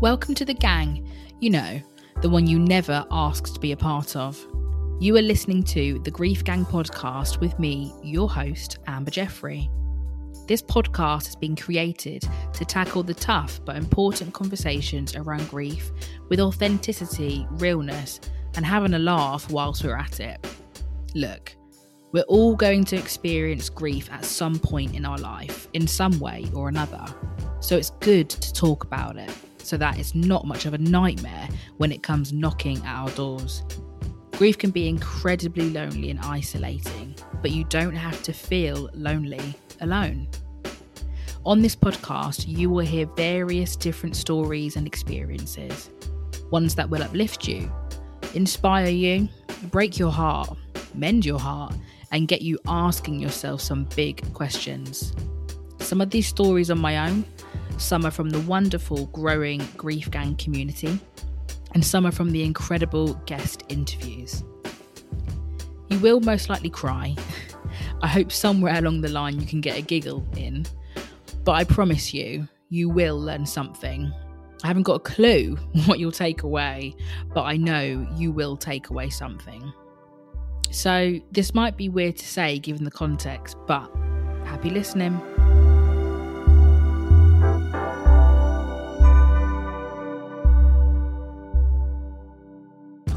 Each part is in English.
Welcome to the gang, you know, the one you never asked to be a part of. You are listening to the Grief Gang podcast with me, your host, Amber Jeffrey. This podcast has been created to tackle the tough but important conversations around grief with authenticity, realness, and having a laugh whilst we're at it. Look, we're all going to experience grief at some point in our life, in some way or another. So it's good to talk about it so that it's not much of a nightmare when it comes knocking at our doors. Grief can be incredibly lonely and isolating, but you don't have to feel lonely alone. On this podcast, you will hear various different stories and experiences, ones that will uplift you, inspire you, break your heart, mend your heart, and get you asking yourself some big questions. Some of these stories are my own, some are from the wonderful, growing Grief Gang community, and some are from the incredible guest interviews. You will most likely cry. I hope somewhere along the line you can get a giggle in, but I promise you, you will learn something. I haven't got a clue what you'll take away, but I know you will take away something. So, this might be weird to say given the context, but happy listening.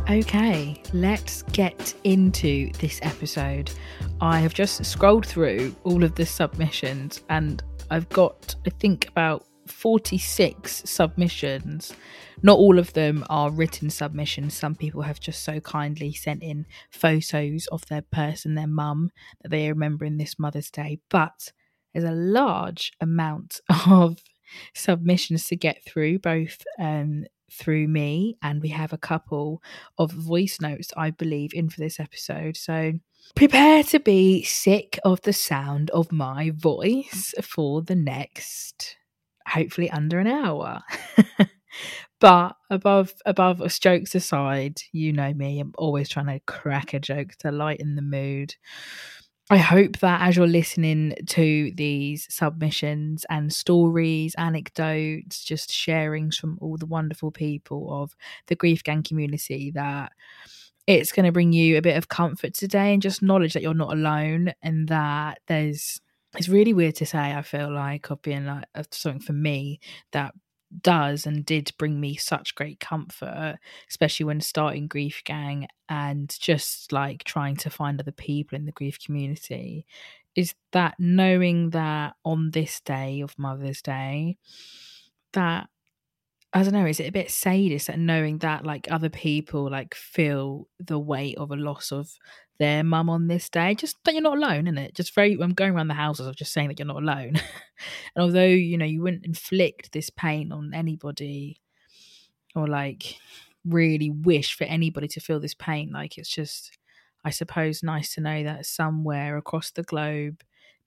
Okay, let's get into this episode. I have just scrolled through all of the submissions and I've got, I think, about 46 submissions. Not all of them are written submissions. Some people have just so kindly sent in photos of their person, their mum, that they remember in this Mother's Day. But there's a large amount of submissions to get through, both um, through me, and we have a couple of voice notes, I believe, in for this episode. So prepare to be sick of the sound of my voice for the next, hopefully, under an hour. but above above jokes aside, you know me, I'm always trying to crack a joke to lighten the mood. I hope that as you're listening to these submissions and stories, anecdotes, just sharings from all the wonderful people of the Grief Gang community, that it's going to bring you a bit of comfort today and just knowledge that you're not alone and that there's. It's really weird to say, I feel like, of being like something for me that does and did bring me such great comfort, especially when starting Grief Gang and just like trying to find other people in the grief community, is that knowing that on this day of Mother's Day, that I don't know, is it a bit sadist that knowing that like other people like feel the weight of a loss of their mum on this day? Just that you're not alone, in it? Just very I'm going around the houses of just saying that you're not alone. and although, you know, you wouldn't inflict this pain on anybody or like really wish for anybody to feel this pain. Like it's just, I suppose, nice to know that somewhere across the globe,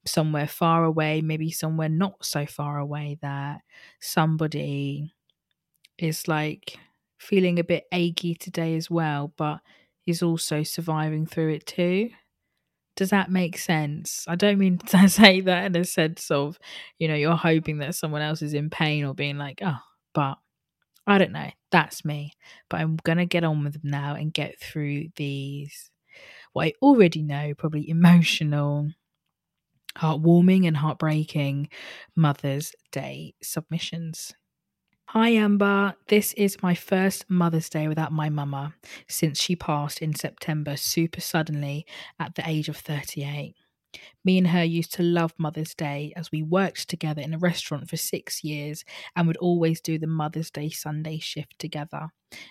somewhere far away, maybe somewhere not so far away, that somebody is like feeling a bit achy today as well, but is also surviving through it too. Does that make sense? I don't mean to say that in a sense of, you know, you're hoping that someone else is in pain or being like, oh, but I don't know. That's me. But I'm going to get on with them now and get through these, what I already know, probably emotional, heartwarming, and heartbreaking Mother's Day submissions. Hi Amber, this is my first Mother's Day without my mama since she passed in September super suddenly at the age of 38. Me and her used to love Mother's Day as we worked together in a restaurant for six years and would always do the Mother's Day Sunday shift together.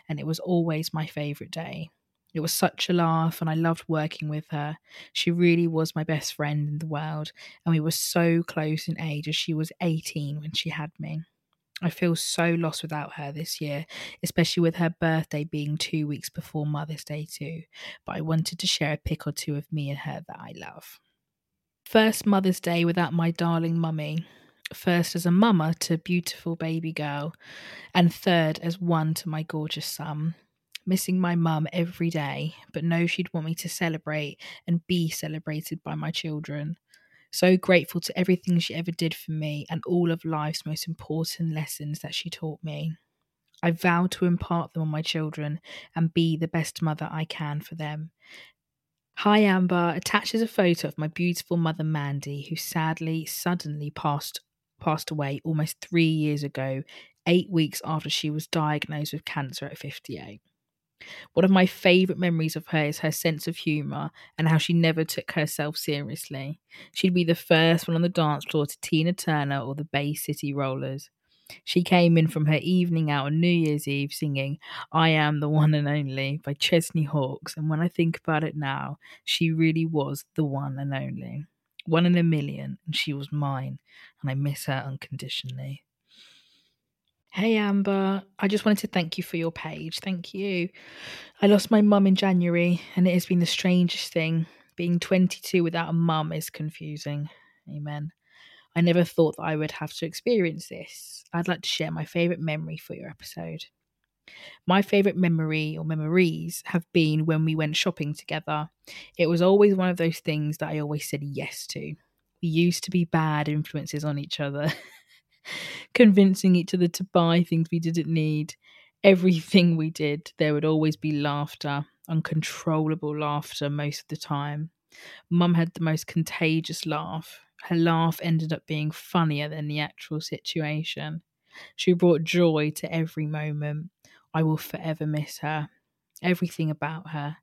And it was always my favourite day. It was such a laugh, and I loved working with her. She really was my best friend in the world, and we were so close in age as she was 18 when she had me. I feel so lost without her this year, especially with her birthday being two weeks before Mother's Day, too. But I wanted to share a pic or two of me and her that I love. First Mother's Day without my darling mummy. First as a mama to beautiful baby girl, and third as one to my gorgeous son. Missing my mum every day, but know she'd want me to celebrate and be celebrated by my children. So grateful to everything she ever did for me and all of life's most important lessons that she taught me. I vow to impart them on my children and be the best mother I can for them. Hi Amber attaches a photo of my beautiful mother Mandy, who sadly suddenly passed passed away almost three years ago, eight weeks after she was diagnosed with cancer at 58. One of my favourite memories of her is her sense of humour and how she never took herself seriously. She'd be the first one on the dance floor to Tina Turner or the Bay City Rollers. She came in from her evening out on New Year's Eve singing I Am the One and Only by Chesney Hawkes, and when I think about it now, she really was the one and only. One in a million, and she was mine, and I miss her unconditionally. Hey Amber, I just wanted to thank you for your page. Thank you. I lost my mum in January and it has been the strangest thing. Being 22 without a mum is confusing. Amen. I never thought that I would have to experience this. I'd like to share my favourite memory for your episode. My favourite memory or memories have been when we went shopping together. It was always one of those things that I always said yes to. We used to be bad influences on each other. convincing each other to buy things we didn't need. Everything we did, there would always be laughter, uncontrollable laughter most of the time. Mum had the most contagious laugh. Her laugh ended up being funnier than the actual situation. She brought joy to every moment. I will forever miss her. Everything about her,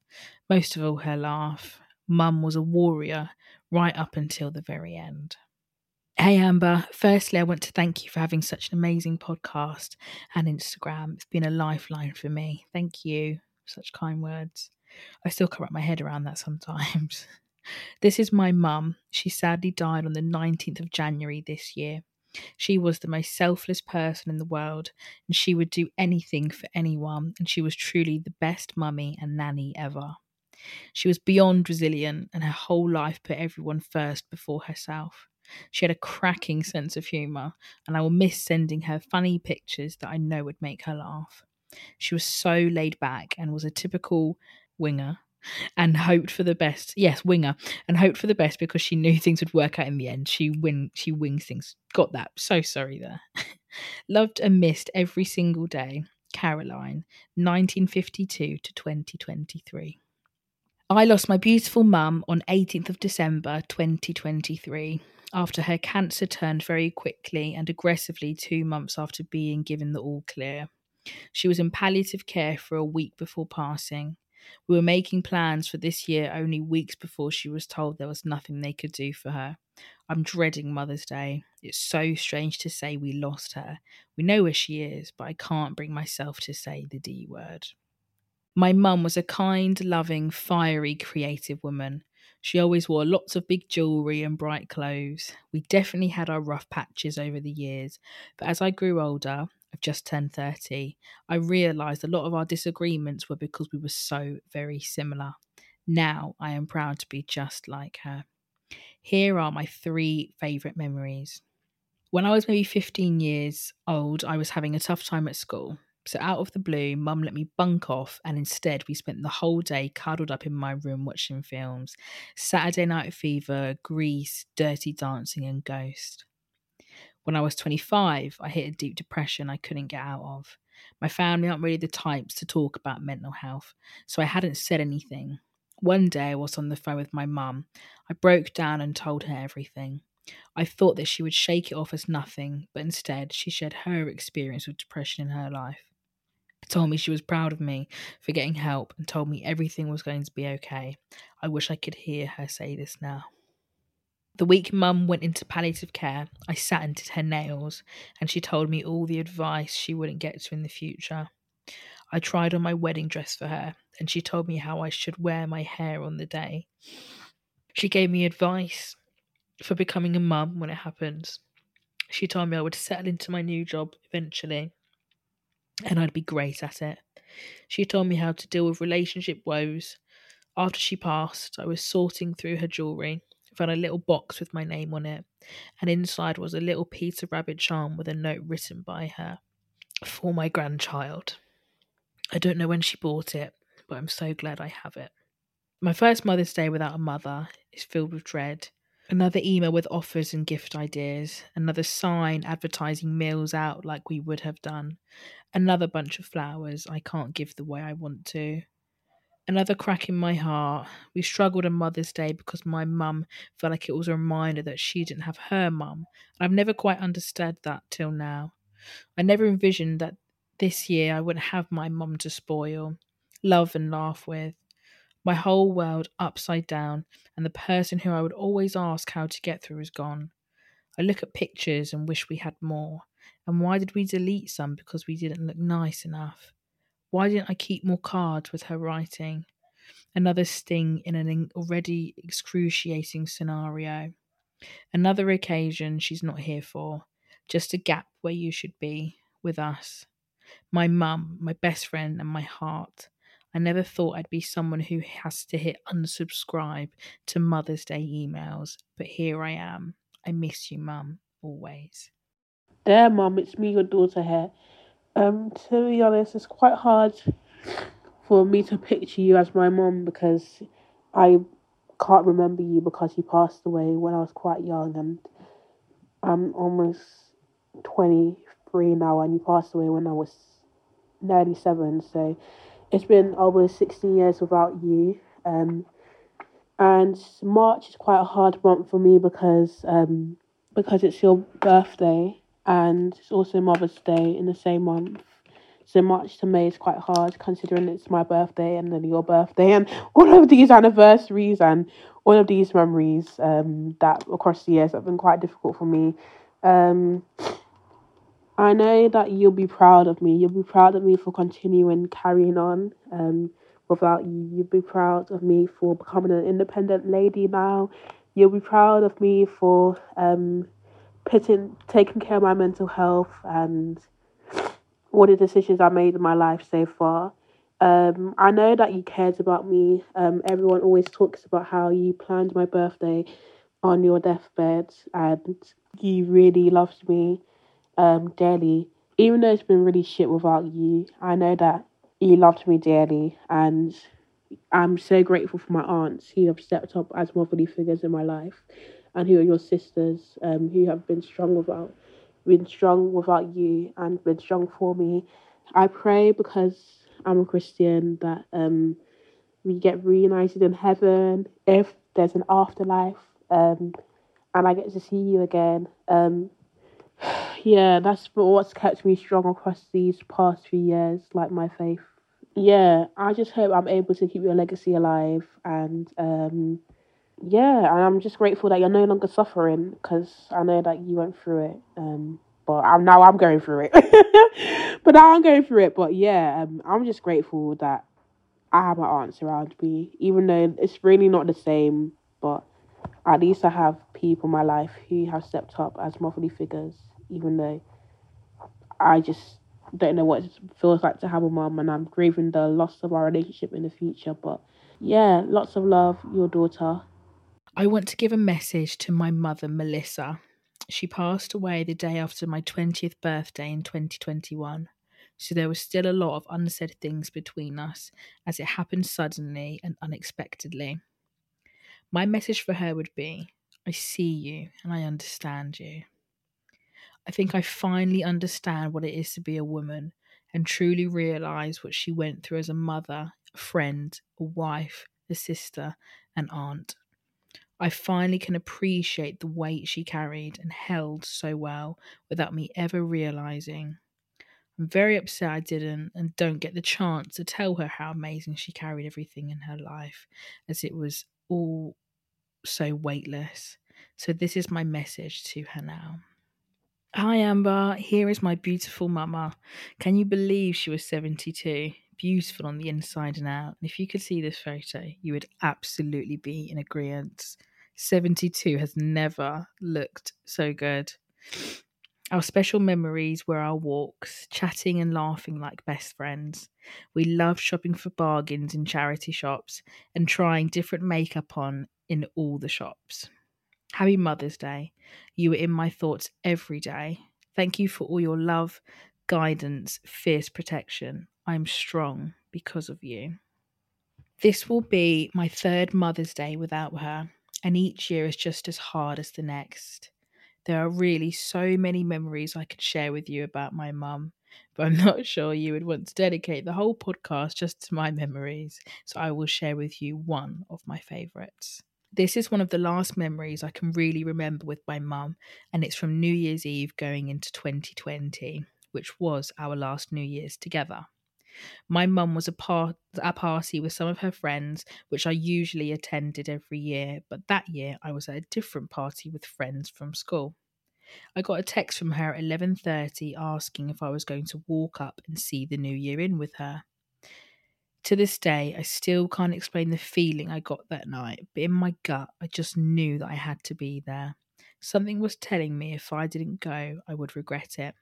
most of all her laugh. Mum was a warrior right up until the very end. Hey Amber, firstly, I want to thank you for having such an amazing podcast and Instagram. It's been a lifeline for me. Thank you. Such kind words. I still can't wrap my head around that sometimes. this is my mum. She sadly died on the 19th of January this year. She was the most selfless person in the world, and she would do anything for anyone, and she was truly the best mummy and nanny ever. She was beyond resilient, and her whole life put everyone first before herself. She had a cracking sense of humour, and I will miss sending her funny pictures that I know would make her laugh. She was so laid back and was a typical winger and hoped for the best. Yes, winger and hoped for the best because she knew things would work out in the end. She win she wings things. Got that. So sorry there. Loved and missed every single day. Caroline, 1952 to 2023. I lost my beautiful mum on 18th of December 2023 after her cancer turned very quickly and aggressively two months after being given the all clear. She was in palliative care for a week before passing. We were making plans for this year only weeks before she was told there was nothing they could do for her. I'm dreading Mother's Day. It's so strange to say we lost her. We know where she is, but I can't bring myself to say the D word. My mum was a kind, loving, fiery, creative woman. She always wore lots of big jewellery and bright clothes. We definitely had our rough patches over the years, but as I grew older, I've just turned 30, I realised a lot of our disagreements were because we were so very similar. Now I am proud to be just like her. Here are my three favourite memories. When I was maybe 15 years old, I was having a tough time at school. So, out of the blue, mum let me bunk off, and instead, we spent the whole day cuddled up in my room watching films Saturday Night Fever, Grease, Dirty Dancing, and Ghost. When I was 25, I hit a deep depression I couldn't get out of. My family aren't really the types to talk about mental health, so I hadn't said anything. One day I was on the phone with my mum. I broke down and told her everything. I thought that she would shake it off as nothing, but instead she shared her experience with depression in her life told me she was proud of me for getting help and told me everything was going to be okay. I wish I could hear her say this now. The week Mum went into palliative care, I sat and did her nails, and she told me all the advice she wouldn't get to in the future. I tried on my wedding dress for her, and she told me how I should wear my hair on the day. She gave me advice for becoming a mum when it happens. She told me I would settle into my new job eventually and I'd be great at it. She told me how to deal with relationship woes. After she passed, I was sorting through her jewellery, found a little box with my name on it, and inside was a little Peter Rabbit charm with a note written by her for my grandchild. I don't know when she bought it, but I'm so glad I have it. My first Mother's Day without a mother is filled with dread. Another email with offers and gift ideas. Another sign advertising meals out like we would have done. Another bunch of flowers I can't give the way I want to. Another crack in my heart. We struggled on Mother's Day because my mum felt like it was a reminder that she didn't have her mum. And I've never quite understood that till now. I never envisioned that this year I wouldn't have my mum to spoil, love and laugh with my whole world upside down, and the person who I would always ask how to get through is gone. I look at pictures and wish we had more. And why did we delete some because we didn't look nice enough? Why didn't I keep more cards with her writing? Another sting in an already excruciating scenario. Another occasion she's not here for. Just a gap where you should be, with us. My mum, my best friend, and my heart. I never thought I'd be someone who has to hit unsubscribe to Mother's Day emails, but here I am. I miss you, Mum, always. There, Mum, it's me, your daughter here. Um, to be honest, it's quite hard for me to picture you as my mum because I can't remember you because you passed away when I was quite young and I'm almost 23 now and you passed away when I was nearly seven. So it's been almost 16 years without you. Um, and March is quite a hard month for me because um, because it's your birthday and it's also Mother's Day in the same month. So March to May is quite hard considering it's my birthday and then your birthday and all of these anniversaries and all of these memories um, that across the years have been quite difficult for me. Um, I know that you'll be proud of me. You'll be proud of me for continuing carrying on um, without you. You'll be proud of me for becoming an independent lady now. You'll be proud of me for um, putting, taking care of my mental health and all the decisions I made in my life so far. Um, I know that you cared about me. Um, everyone always talks about how you planned my birthday on your deathbed and you really loved me um, dearly. Even though it's been really shit without you, I know that you loved me dearly, and I'm so grateful for my aunts who have stepped up as motherly figures in my life, and who are your sisters, um, who have been strong without, been strong without you, and been strong for me. I pray because I'm a Christian that um, we get reunited in heaven if there's an afterlife, um, and I get to see you again. Um, yeah, that's what's kept me strong across these past few years, like my faith. Yeah, I just hope I'm able to keep your legacy alive, and um, yeah, I'm just grateful that you're no longer suffering because I know that you went through it. Um, but I'm now I'm going through it. but now I'm going through it. But yeah, um, I'm just grateful that I have my aunts around me, even though it's really not the same. But at least I have people in my life who have stepped up as motherly figures even though I just don't know what it feels like to have a mum, and I'm grieving the loss of our relationship in the future. But yeah, lots of love, your daughter. I want to give a message to my mother, Melissa. She passed away the day after my 20th birthday in 2021. So there was still a lot of unsaid things between us as it happened suddenly and unexpectedly. My message for her would be I see you and I understand you. I think I finally understand what it is to be a woman and truly realize what she went through as a mother, a friend, a wife, a sister, an aunt. I finally can appreciate the weight she carried and held so well without me ever realizing. I'm very upset I didn't and don't get the chance to tell her how amazing she carried everything in her life, as it was all so weightless. So, this is my message to her now. Hi, Amber. Here is my beautiful mama. Can you believe she was 72? Beautiful on the inside and out. And if you could see this photo, you would absolutely be in agreement. 72 has never looked so good. Our special memories were our walks, chatting and laughing like best friends. We loved shopping for bargains in charity shops and trying different makeup on in all the shops. Happy Mother's Day. You were in my thoughts every day. Thank you for all your love, guidance, fierce protection. I'm strong because of you. This will be my third Mother's Day without her, and each year is just as hard as the next. There are really so many memories I could share with you about my mum, but I'm not sure you would want to dedicate the whole podcast just to my memories, so I will share with you one of my favourites. This is one of the last memories I can really remember with my mum, and it's from New Year's Eve going into 2020, which was our last New Year's together. My mum was a part a party with some of her friends, which I usually attended every year, but that year I was at a different party with friends from school. I got a text from her at 11:30 asking if I was going to walk up and see the new year in with her. To this day, I still can't explain the feeling I got that night, but in my gut, I just knew that I had to be there. Something was telling me if I didn't go, I would regret it.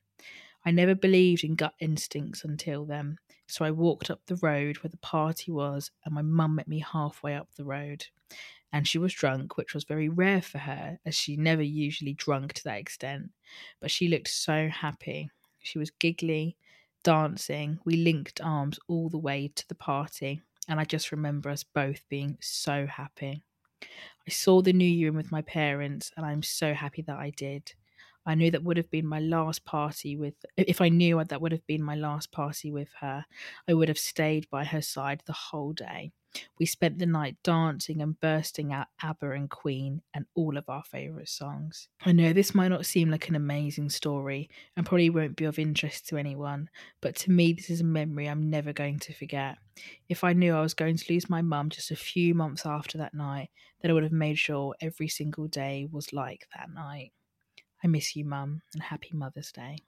I never believed in gut instincts until then, so I walked up the road where the party was, and my mum met me halfway up the road. And she was drunk, which was very rare for her, as she never usually drunk to that extent. But she looked so happy. She was giggly, dancing. We linked arms all the way to the party, and I just remember us both being so happy. I saw the new year in with my parents, and I'm so happy that I did. I knew that would have been my last party with, if I knew that would have been my last party with her, I would have stayed by her side the whole day. We spent the night dancing and bursting out ABBA and Queen and all of our favourite songs. I know this might not seem like an amazing story and probably won't be of interest to anyone, but to me, this is a memory I'm never going to forget. If I knew I was going to lose my mum just a few months after that night, then I would have made sure every single day was like that night. I miss you, Mum, and happy Mother's Day.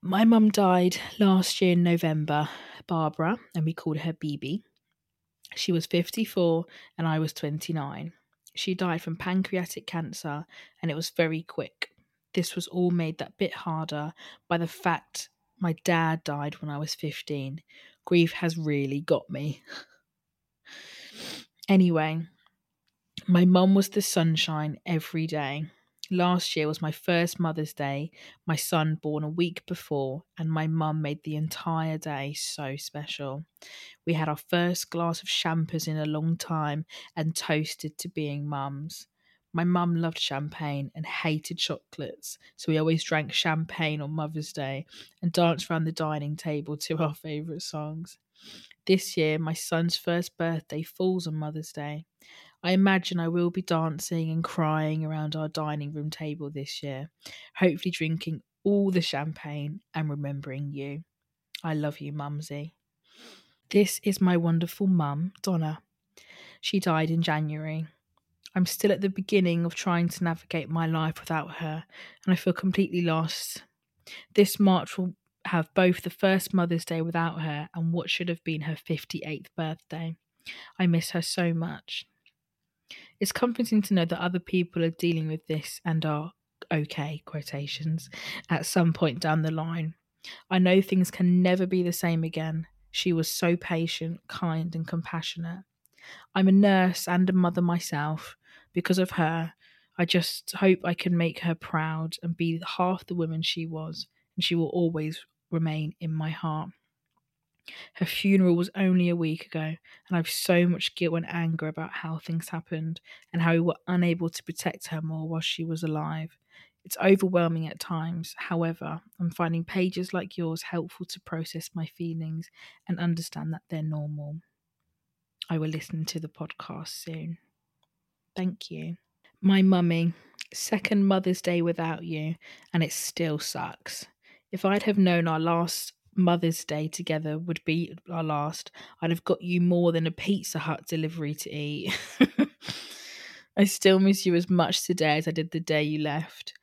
My mum died last year in November, Barbara, and we called her BB. She was 54 and I was 29. She died from pancreatic cancer and it was very quick. This was all made that bit harder by the fact my dad died when I was 15. Grief has really got me. anyway, my mum was the sunshine every day. Last year was my first Mother's Day, my son born a week before, and my mum made the entire day so special. We had our first glass of champers in a long time and toasted to being mums. My mum loved champagne and hated chocolates, so we always drank champagne on Mother's Day and danced around the dining table to our favourite songs. This year, my son's first birthday falls on Mother's Day. I imagine I will be dancing and crying around our dining room table this year, hopefully drinking all the champagne and remembering you. I love you, Mumsy. This is my wonderful mum, Donna. She died in January. I'm still at the beginning of trying to navigate my life without her, and I feel completely lost. This March will have both the first Mother's Day without her and what should have been her 58th birthday. I miss her so much. It's comforting to know that other people are dealing with this and are okay, quotations, at some point down the line. I know things can never be the same again. She was so patient, kind, and compassionate. I'm a nurse and a mother myself. Because of her, I just hope I can make her proud and be half the woman she was, and she will always remain in my heart. Her funeral was only a week ago, and I've so much guilt and anger about how things happened and how we were unable to protect her more while she was alive. It's overwhelming at times. However, I'm finding pages like yours helpful to process my feelings and understand that they're normal. I will listen to the podcast soon. Thank you. My mummy, second Mother's Day without you, and it still sucks. If I'd have known our last Mother's Day together would be our last, I'd have got you more than a Pizza Hut delivery to eat. I still miss you as much today as I did the day you left.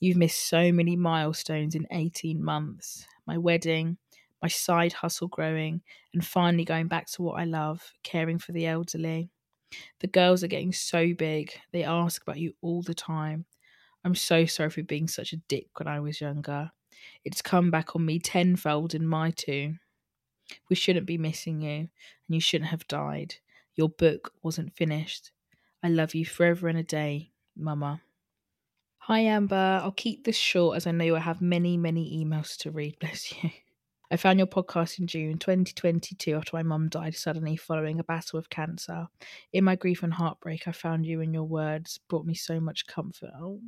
You've missed so many milestones in 18 months my wedding, my side hustle growing, and finally going back to what I love caring for the elderly. The girls are getting so big, they ask about you all the time. I'm so sorry for being such a dick when I was younger. It's come back on me tenfold in my two. We shouldn't be missing you, and you shouldn't have died. Your book wasn't finished. I love you forever and a day, Mama. Hi, Amber. I'll keep this short as I know you'll have many, many emails to read. Bless you. I found your podcast in June 2022 after my mum died suddenly following a battle with cancer. In my grief and heartbreak, I found you and your words brought me so much comfort. Oh,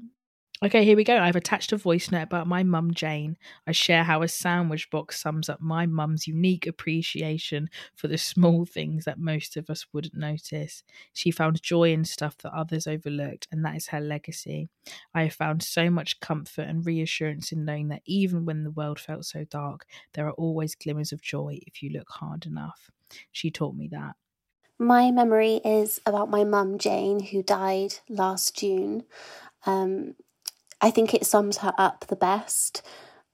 Okay, here we go. I've attached a voice note about my mum, Jane. I share how a sandwich box sums up my mum's unique appreciation for the small things that most of us wouldn't notice. She found joy in stuff that others overlooked, and that is her legacy. I have found so much comfort and reassurance in knowing that even when the world felt so dark, there are always glimmers of joy if you look hard enough. She taught me that. My memory is about my mum, Jane, who died last June. Um, I think it sums her up the best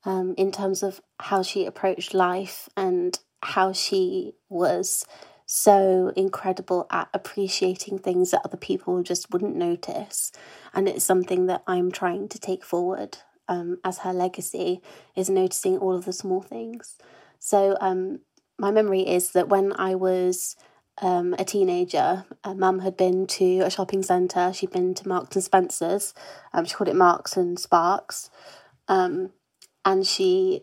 um, in terms of how she approached life and how she was so incredible at appreciating things that other people just wouldn't notice. And it's something that I'm trying to take forward um, as her legacy is noticing all of the small things. So, um, my memory is that when I was um, a teenager, a mum had been to a shopping centre. She'd been to Marks and Spencers. Um, she called it Marks and Sparks. Um, and she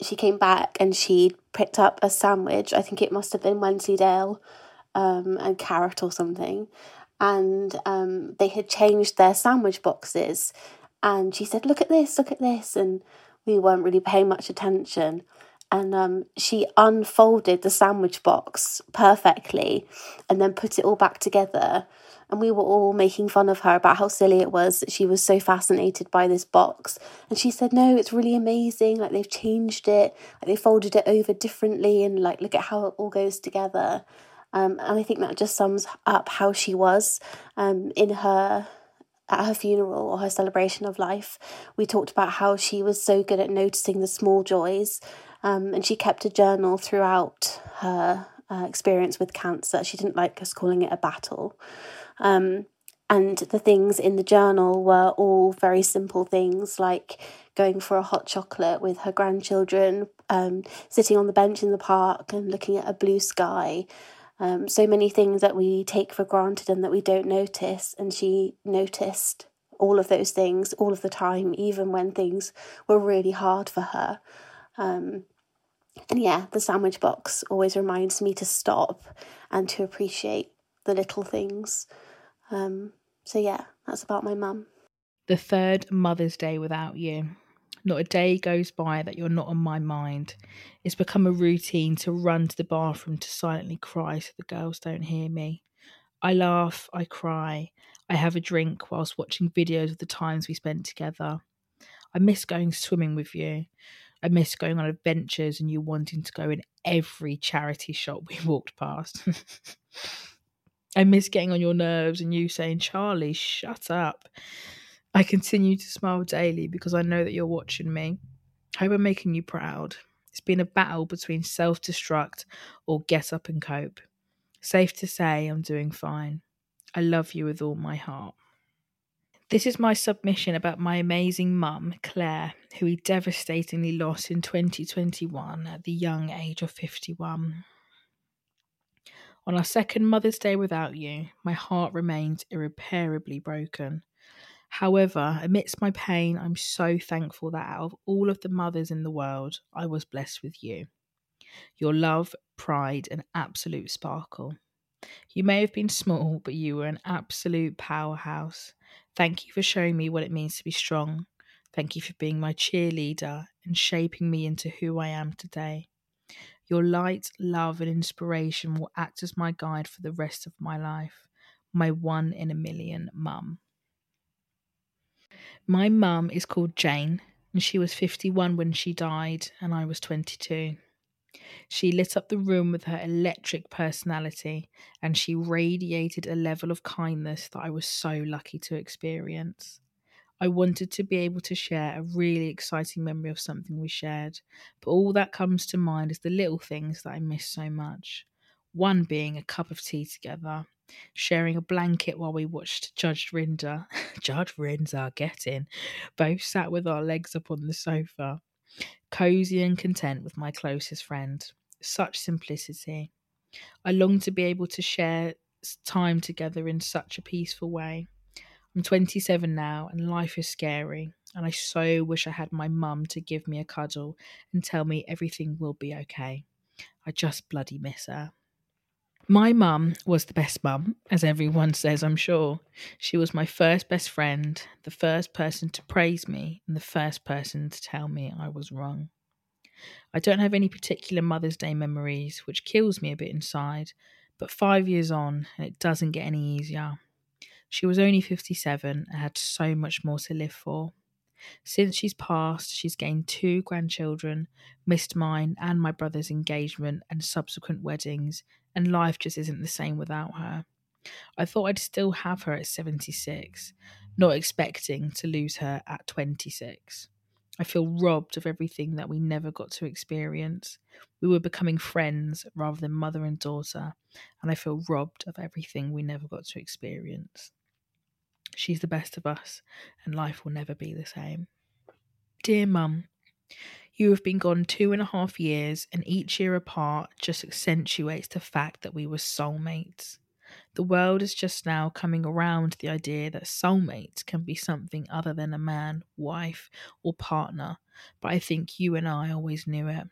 she came back and she picked up a sandwich. I think it must have been Wensleydale um, and carrot or something. And um, they had changed their sandwich boxes. And she said, "Look at this! Look at this!" And we weren't really paying much attention and um, she unfolded the sandwich box perfectly and then put it all back together. And we were all making fun of her about how silly it was that she was so fascinated by this box. And she said, No, it's really amazing. Like they've changed it, like they folded it over differently, and like look at how it all goes together. Um, and I think that just sums up how she was um, in her at her funeral or her celebration of life. We talked about how she was so good at noticing the small joys um, and she kept a journal throughout her uh, experience with cancer. She didn't like us calling it a battle. Um, and the things in the journal were all very simple things like going for a hot chocolate with her grandchildren, um, sitting on the bench in the park and looking at a blue sky. Um, so many things that we take for granted and that we don't notice. And she noticed all of those things all of the time, even when things were really hard for her. Um, and yeah, the sandwich box always reminds me to stop and to appreciate the little things. Um, so yeah, that's about my mum. The third Mother's Day without you. Not a day goes by that you're not on my mind. It's become a routine to run to the bathroom to silently cry so the girls don't hear me. I laugh, I cry, I have a drink whilst watching videos of the times we spent together. I miss going swimming with you. I miss going on adventures and you wanting to go in every charity shop we walked past. I miss getting on your nerves and you saying, Charlie, shut up. I continue to smile daily because I know that you're watching me. Hope I'm making you proud. It's been a battle between self destruct or get up and cope. Safe to say, I'm doing fine. I love you with all my heart. This is my submission about my amazing mum, Claire, who we devastatingly lost in 2021 at the young age of 51. On our second Mother's Day without you, my heart remains irreparably broken. However, amidst my pain, I'm so thankful that out of all of the mothers in the world, I was blessed with you. Your love, pride, and absolute sparkle. You may have been small, but you were an absolute powerhouse. Thank you for showing me what it means to be strong. Thank you for being my cheerleader and shaping me into who I am today. Your light, love, and inspiration will act as my guide for the rest of my life. My one in a million mum. My mum is called Jane, and she was 51 when she died, and I was 22. She lit up the room with her electric personality, and she radiated a level of kindness that I was so lucky to experience. I wanted to be able to share a really exciting memory of something we shared, but all that comes to mind is the little things that I miss so much. One being a cup of tea together, sharing a blanket while we watched Judge Rinder. Judge Rinder, get in. Both sat with our legs up on the sofa, cozy and content with my closest friend. Such simplicity. I long to be able to share time together in such a peaceful way. I'm 27 now and life is scary, and I so wish I had my mum to give me a cuddle and tell me everything will be okay. I just bloody miss her. My mum was the best mum, as everyone says, I'm sure. She was my first best friend, the first person to praise me, and the first person to tell me I was wrong. I don't have any particular Mother's Day memories, which kills me a bit inside, but five years on, and it doesn't get any easier. She was only 57 and had so much more to live for. Since she's passed, she's gained two grandchildren, missed mine and my brother's engagement and subsequent weddings, and life just isn't the same without her. I thought I'd still have her at 76, not expecting to lose her at 26. I feel robbed of everything that we never got to experience. We were becoming friends rather than mother and daughter, and I feel robbed of everything we never got to experience. She's the best of us, and life will never be the same. Dear Mum, you have been gone two and a half years, and each year apart just accentuates the fact that we were soulmates. The world is just now coming around the idea that soulmates can be something other than a man, wife, or partner, but I think you and I always knew it.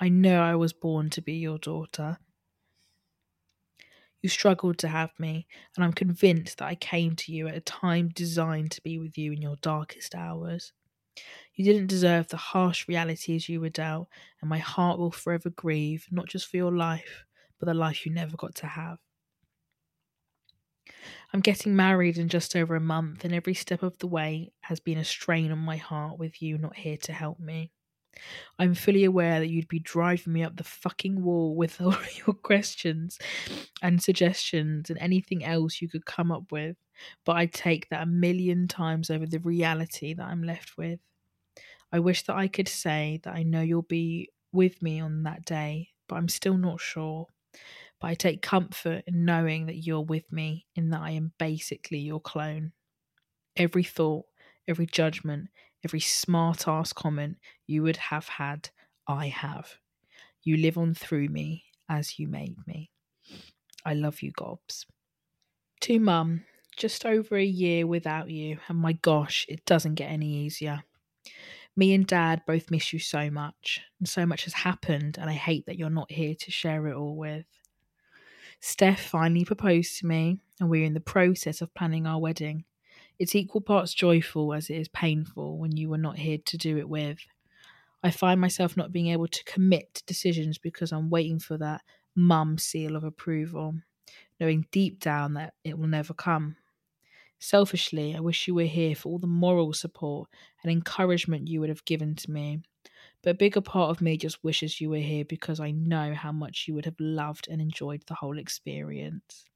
I know I was born to be your daughter. You struggled to have me, and I'm convinced that I came to you at a time designed to be with you in your darkest hours. You didn't deserve the harsh realities you were dealt, and my heart will forever grieve, not just for your life, but the life you never got to have. I'm getting married in just over a month, and every step of the way has been a strain on my heart with you not here to help me. I'm fully aware that you'd be driving me up the fucking wall with all your questions and suggestions and anything else you could come up with, but I take that a million times over the reality that I'm left with. I wish that I could say that I know you'll be with me on that day, but I'm still not sure but I take comfort in knowing that you're with me, in that I am basically your clone. Every thought, every judgment, every smart ass comment you would have had, I have. You live on through me as you made me. I love you, Gobs. To Mum, just over a year without you, and my gosh, it doesn't get any easier. Me and Dad both miss you so much, and so much has happened, and I hate that you're not here to share it all with. Steph finally proposed to me, and we're in the process of planning our wedding. It's equal parts joyful as it is painful when you were not here to do it with. I find myself not being able to commit to decisions because I'm waiting for that mum seal of approval, knowing deep down that it will never come. Selfishly, I wish you were here for all the moral support and encouragement you would have given to me but a bigger part of me just wishes you were here because I know how much you would have loved and enjoyed the whole experience.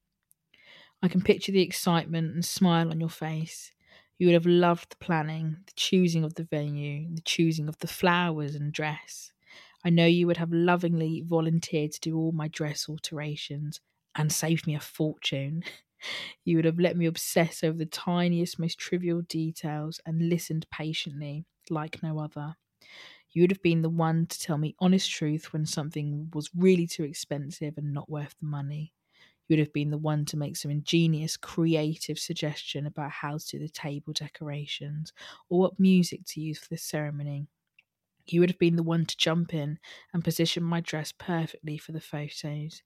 I can picture the excitement and smile on your face. You would have loved the planning, the choosing of the venue, the choosing of the flowers and dress. I know you would have lovingly volunteered to do all my dress alterations and saved me a fortune. You would have let me obsess over the tiniest, most trivial details and listened patiently, like no other. You would have been the one to tell me honest truth when something was really too expensive and not worth the money. You would have been the one to make some ingenious, creative suggestion about how to do the table decorations or what music to use for the ceremony. You would have been the one to jump in and position my dress perfectly for the photos.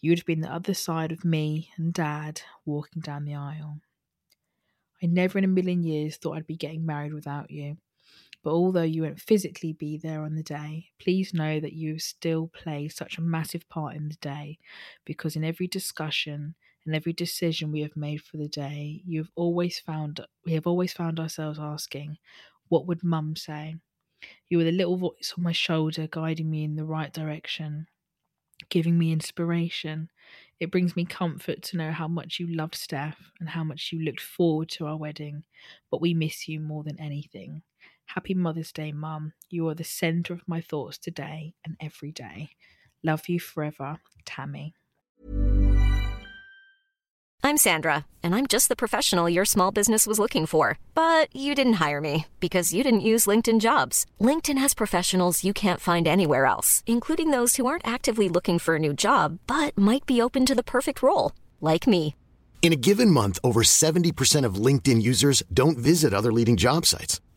You would have been the other side of me and Dad walking down the aisle. I never in a million years thought I'd be getting married without you. But although you won't physically be there on the day, please know that you still play such a massive part in the day because in every discussion and every decision we have made for the day, you have always found we have always found ourselves asking, what would mum say? You were the little voice on my shoulder guiding me in the right direction giving me inspiration. It brings me comfort to know how much you loved Steph and how much you looked forward to our wedding, but we miss you more than anything. Happy Mother's Day, Mum. You are the centre of my thoughts today and every day. Love you forever, Tammy. I'm Sandra, and I'm just the professional your small business was looking for. But you didn't hire me because you didn't use LinkedIn jobs. LinkedIn has professionals you can't find anywhere else, including those who aren't actively looking for a new job but might be open to the perfect role, like me. In a given month, over 70% of LinkedIn users don't visit other leading job sites.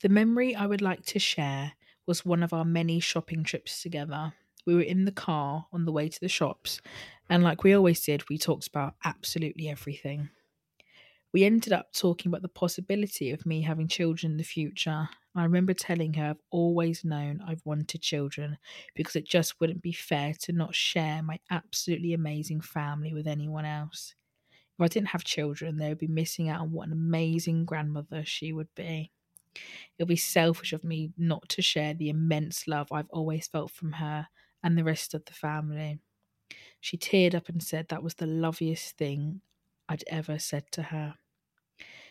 The memory I would like to share was one of our many shopping trips together. We were in the car on the way to the shops, and like we always did, we talked about absolutely everything. We ended up talking about the possibility of me having children in the future. I remember telling her I've always known I've wanted children because it just wouldn't be fair to not share my absolutely amazing family with anyone else. If I didn't have children, they would be missing out on what an amazing grandmother she would be. It would be selfish of me not to share the immense love I've always felt from her and the rest of the family. She teared up and said that was the loveliest thing I'd ever said to her.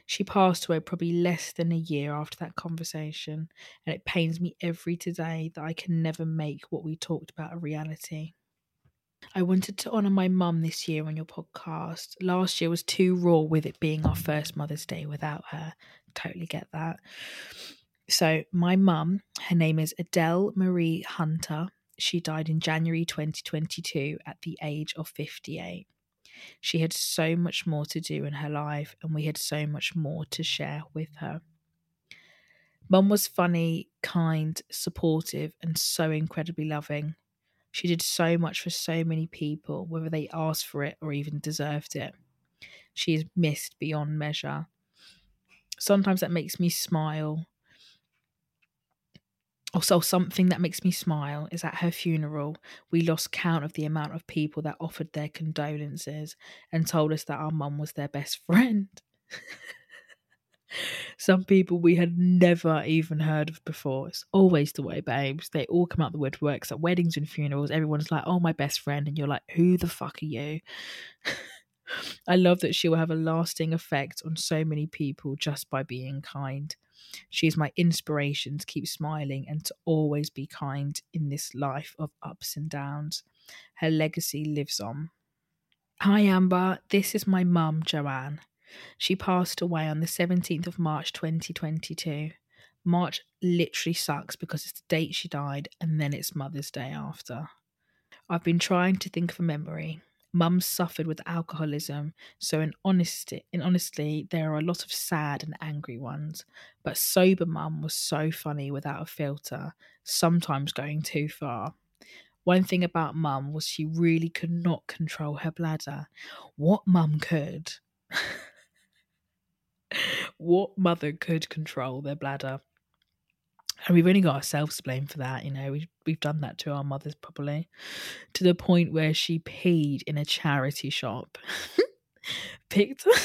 She passed away probably less than a year after that conversation, and it pains me every today that I can never make what we talked about a reality. I wanted to honour my mum this year on your podcast. Last year was too raw with it being our first Mother's Day without her. Totally get that. So, my mum, her name is Adele Marie Hunter. She died in January 2022 at the age of 58. She had so much more to do in her life, and we had so much more to share with her. Mum was funny, kind, supportive, and so incredibly loving. She did so much for so many people, whether they asked for it or even deserved it. She is missed beyond measure. Sometimes that makes me smile. Also, something that makes me smile is at her funeral, we lost count of the amount of people that offered their condolences and told us that our mum was their best friend. Some people we had never even heard of before. It's always the way, babes. They all come out the woodworks at weddings and funerals. Everyone's like, oh, my best friend. And you're like, who the fuck are you? I love that she will have a lasting effect on so many people just by being kind. She is my inspiration to keep smiling and to always be kind in this life of ups and downs. Her legacy lives on. Hi, Amber. This is my mum, Joanne. She passed away on the 17th of March 2022. March literally sucks because it's the date she died and then it's Mother's Day after. I've been trying to think of a memory. Mum suffered with alcoholism, so in honesty, in honestly, there are a lot of sad and angry ones. But sober mum was so funny without a filter, sometimes going too far. One thing about mum was she really could not control her bladder. What mum could. what mother could control their bladder? And we've only got ourselves to blame for that, you know. We've we've done that to our mothers probably, to the point where she peed in a charity shop, picked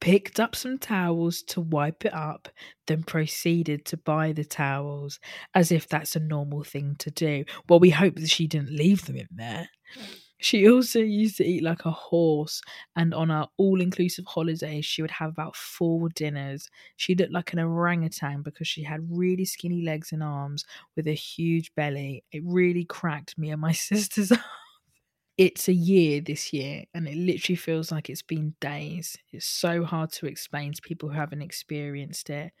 picked up some towels to wipe it up, then proceeded to buy the towels as if that's a normal thing to do. Well, we hope that she didn't leave them in there. She also used to eat like a horse, and on our all inclusive holidays, she would have about four dinners. She looked like an orangutan because she had really skinny legs and arms with a huge belly. It really cracked me and my sisters up it's a year this year and it literally feels like it's been days. It's so hard to explain to people who haven't experienced it.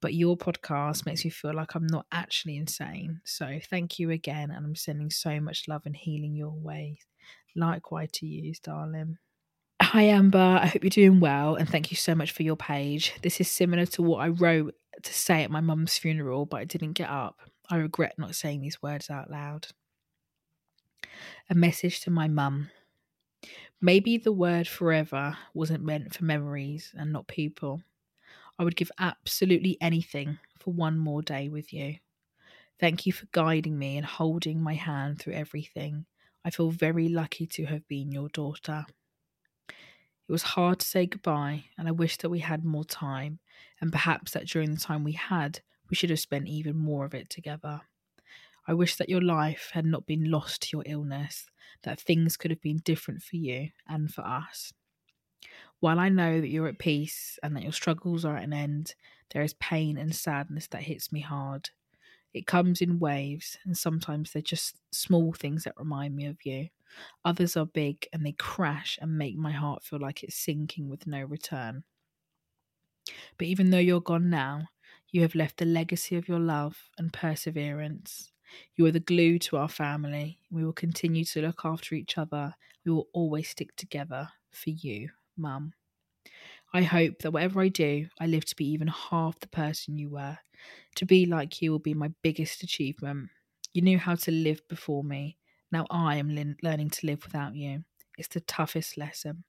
But your podcast makes me feel like I'm not actually insane. So thank you again. And I'm sending so much love and healing your way. Likewise to you, darling. Hi, Amber. I hope you're doing well. And thank you so much for your page. This is similar to what I wrote to say at my mum's funeral, but I didn't get up. I regret not saying these words out loud a message to my mum. Maybe the word forever wasn't meant for memories and not people. I would give absolutely anything for one more day with you. Thank you for guiding me and holding my hand through everything. I feel very lucky to have been your daughter. It was hard to say goodbye, and I wish that we had more time, and perhaps that during the time we had, we should have spent even more of it together. I wish that your life had not been lost to your illness, that things could have been different for you and for us. While I know that you're at peace and that your struggles are at an end, there is pain and sadness that hits me hard. It comes in waves, and sometimes they're just small things that remind me of you. Others are big and they crash and make my heart feel like it's sinking with no return. But even though you're gone now, you have left the legacy of your love and perseverance. You are the glue to our family. We will continue to look after each other. We will always stick together for you, Mum. I hope that whatever I do, I live to be even half the person you were. To be like you will be my biggest achievement. You knew how to live before me. Now I am li- learning to live without you. It's the toughest lesson.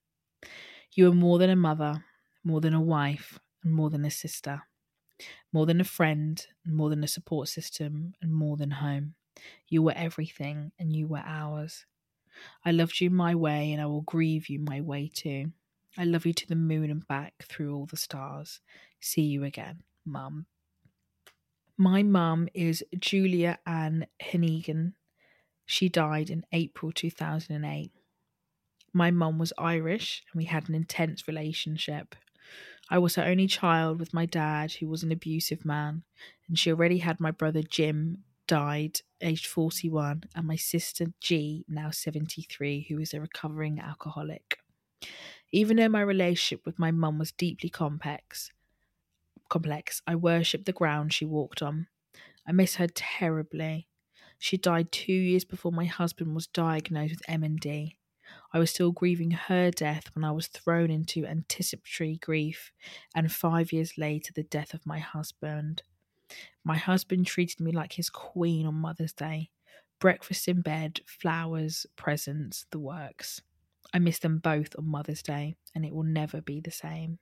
You are more than a mother, more than a wife, and more than a sister more than a friend, more than a support system, and more than home. You were everything, and you were ours. I loved you my way, and I will grieve you my way too. I love you to the moon and back through all the stars. See you again, Mum. My mum is Julia Ann Hennigan. She died in April 2008. My mum was Irish and we had an intense relationship. I was her only child with my dad, who was an abusive man, and she already had my brother Jim, died aged 41, and my sister G, now 73, who is a recovering alcoholic. Even though my relationship with my mum was deeply complex, complex, I worshipped the ground she walked on. I miss her terribly. She died two years before my husband was diagnosed with MND. I was still grieving her death when I was thrown into anticipatory grief, and five years later, the death of my husband. My husband treated me like his queen on Mother's Day breakfast in bed, flowers, presents, the works. I miss them both on Mother's Day, and it will never be the same.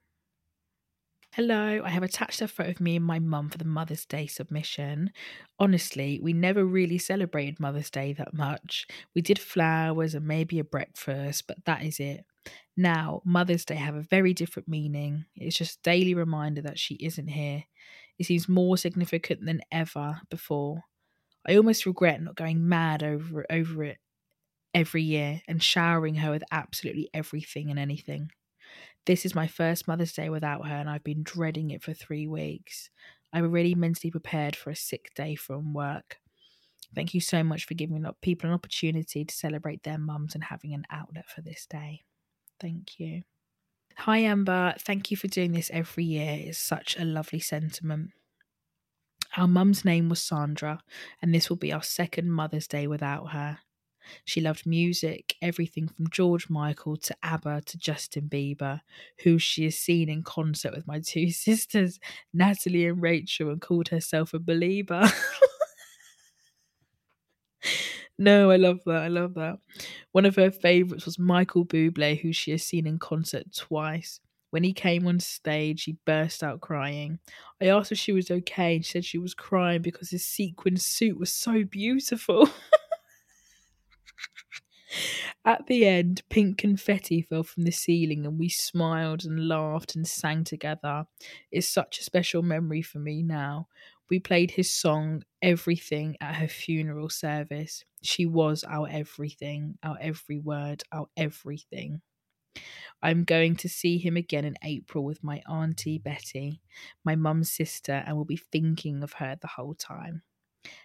Hello, I have attached a photo of me and my mum for the Mother's Day submission. Honestly, we never really celebrated Mother's Day that much. We did flowers and maybe a breakfast, but that is it. Now, Mother's Day have a very different meaning. It's just a daily reminder that she isn't here. It seems more significant than ever before. I almost regret not going mad over over it every year and showering her with absolutely everything and anything. This is my first Mother's Day without her, and I've been dreading it for three weeks. I'm already mentally prepared for a sick day from work. Thank you so much for giving people an opportunity to celebrate their mums and having an outlet for this day. Thank you. Hi, Amber. Thank you for doing this every year. It's such a lovely sentiment. Our mum's name was Sandra, and this will be our second Mother's Day without her. She loved music, everything from George Michael to ABBA to Justin Bieber, who she has seen in concert with my two sisters, Natalie and Rachel, and called herself a believer. No, I love that. I love that. One of her favourites was Michael Bublé, who she has seen in concert twice. When he came on stage, she burst out crying. I asked if she was okay, and she said she was crying because his sequin suit was so beautiful. At the end, pink confetti fell from the ceiling, and we smiled and laughed and sang together. It's such a special memory for me now. We played his song, Everything, at her funeral service. She was our everything, our every word, our everything. I'm going to see him again in April with my auntie Betty, my mum's sister, and will be thinking of her the whole time.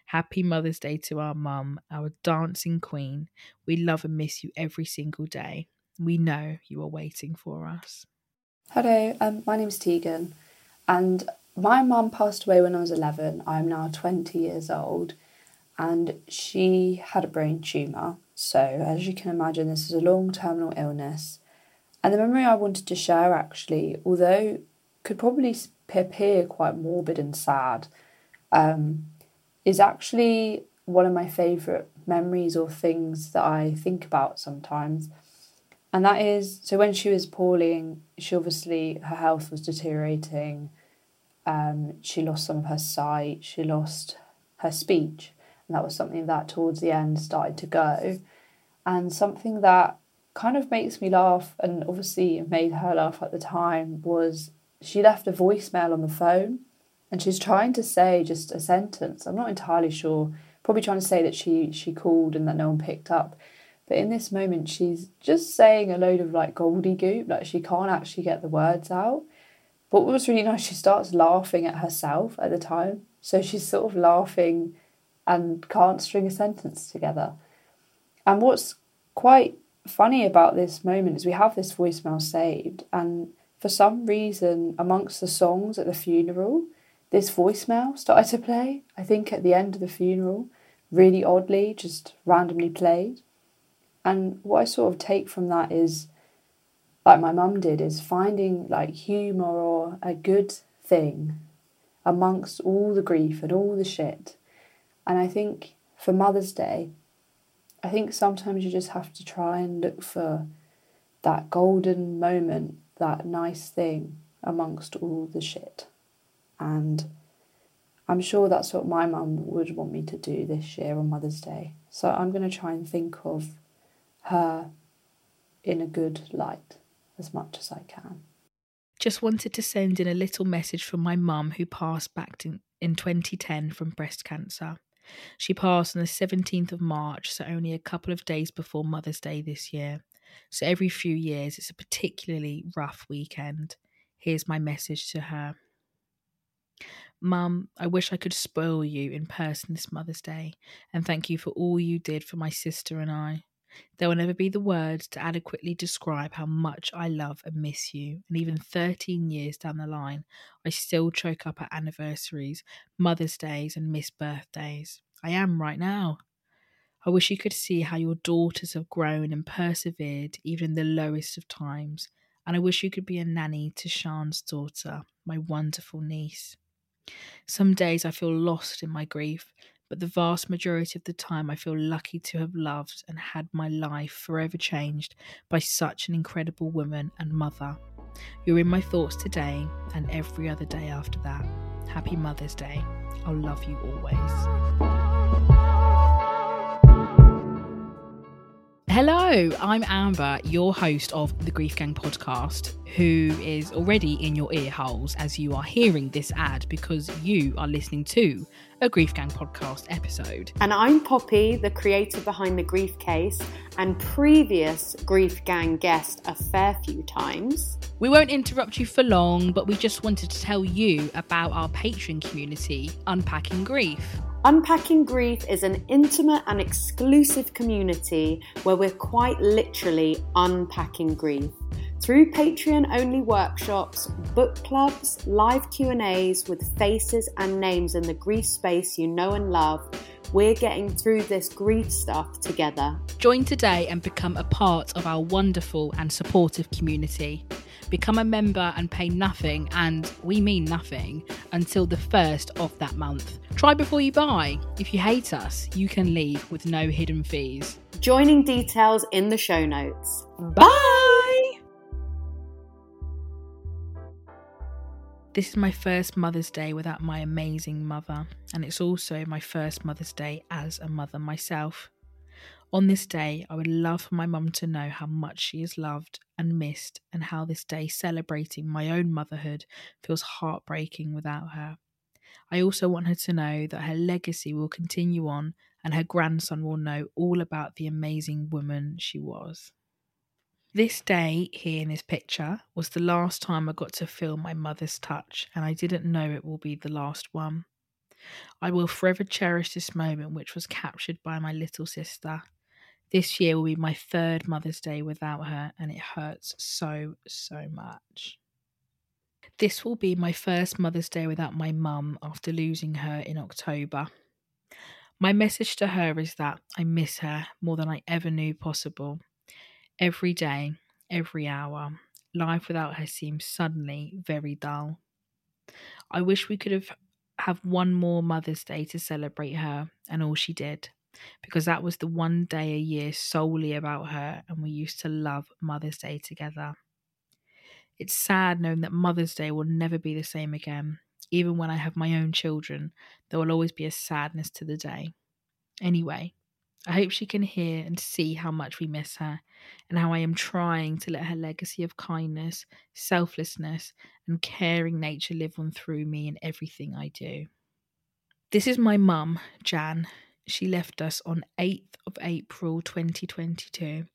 Happy Mother's Day to our mum, our dancing queen. We love and miss you every single day. We know you are waiting for us. Hello, um, my name's Tegan, and my mum passed away when I was 11. I'm now 20 years old, and she had a brain tumour. So, as you can imagine, this is a long terminal illness. And the memory I wanted to share actually, although could probably appear quite morbid and sad, um, is actually one of my favourite memories or things that I think about sometimes. And that is so when she was poorly, she obviously, her health was deteriorating. Um, she lost some of her sight, she lost her speech. And that was something that towards the end started to go. And something that kind of makes me laugh, and obviously made her laugh at the time, was she left a voicemail on the phone and she's trying to say just a sentence. I'm not entirely sure. Probably trying to say that she she called and that no one picked up. But in this moment, she's just saying a load of like gobbledygook, like she can't actually get the words out. But what was really nice, she starts laughing at herself at the time. So she's sort of laughing and can't string a sentence together. And what's quite funny about this moment is we have this voicemail saved, and for some reason, amongst the songs at the funeral, this voicemail started to play. I think at the end of the funeral, really oddly, just randomly played. And what I sort of take from that is, like my mum did, is finding like humour or a good thing amongst all the grief and all the shit. And I think for Mother's Day, I think sometimes you just have to try and look for that golden moment, that nice thing amongst all the shit. And I'm sure that's what my mum would want me to do this year on Mother's Day. So I'm going to try and think of her in a good light as much as I can. Just wanted to send in a little message from my mum who passed back in, in 2010 from breast cancer. She passed on the 17th of March, so only a couple of days before Mother's Day this year. So every few years, it's a particularly rough weekend. Here's my message to her Mum, I wish I could spoil you in person this Mother's Day, and thank you for all you did for my sister and I. There will never be the words to adequately describe how much I love and miss you, and even 13 years down the line, I still choke up at anniversaries, Mother's Days, and miss birthdays. I am right now. I wish you could see how your daughters have grown and persevered even in the lowest of times, and I wish you could be a nanny to Sean's daughter, my wonderful niece. Some days I feel lost in my grief, but the vast majority of the time I feel lucky to have loved and had my life forever changed by such an incredible woman and mother. You're in my thoughts today and every other day after that. Happy Mother's Day. I'll love you always. Hello, I'm Amber, your host of the Grief Gang podcast, who is already in your ear holes as you are hearing this ad because you are listening to a Grief Gang podcast episode. And I'm Poppy, the creator behind the Grief Case and previous Grief Gang guest a fair few times. We won't interrupt you for long, but we just wanted to tell you about our Patreon community, Unpacking Grief. Unpacking Grief is an intimate and exclusive community where we're quite literally unpacking grief. Through Patreon only workshops, book clubs, live Q&As with faces and names in the grief space you know and love, we're getting through this grief stuff together. Join today and become a part of our wonderful and supportive community. Become a member and pay nothing, and we mean nothing, until the first of that month. Try before you buy. If you hate us, you can leave with no hidden fees. Joining details in the show notes. Bye! This is my first Mother's Day without my amazing mother, and it's also my first Mother's Day as a mother myself. On this day, I would love for my mum to know how much she is loved and missed, and how this day celebrating my own motherhood feels heartbreaking without her. I also want her to know that her legacy will continue on and her grandson will know all about the amazing woman she was. This day, here in this picture, was the last time I got to feel my mother's touch, and I didn't know it will be the last one. I will forever cherish this moment, which was captured by my little sister. This year will be my third Mother's Day without her, and it hurts so, so much. This will be my first Mother's Day without my mum after losing her in October. My message to her is that I miss her more than I ever knew possible. Every day, every hour, life without her seems suddenly very dull. I wish we could have have one more Mother's Day to celebrate her and all she did because that was the one day a year solely about her, and we used to love Mother's Day together. It's sad knowing that Mother's Day will never be the same again. Even when I have my own children, there will always be a sadness to the day. Anyway, I hope she can hear and see how much we miss her, and how I am trying to let her legacy of kindness, selflessness, and caring nature live on through me in everything I do. This is my mum, Jan, she left us on 8th of April 2022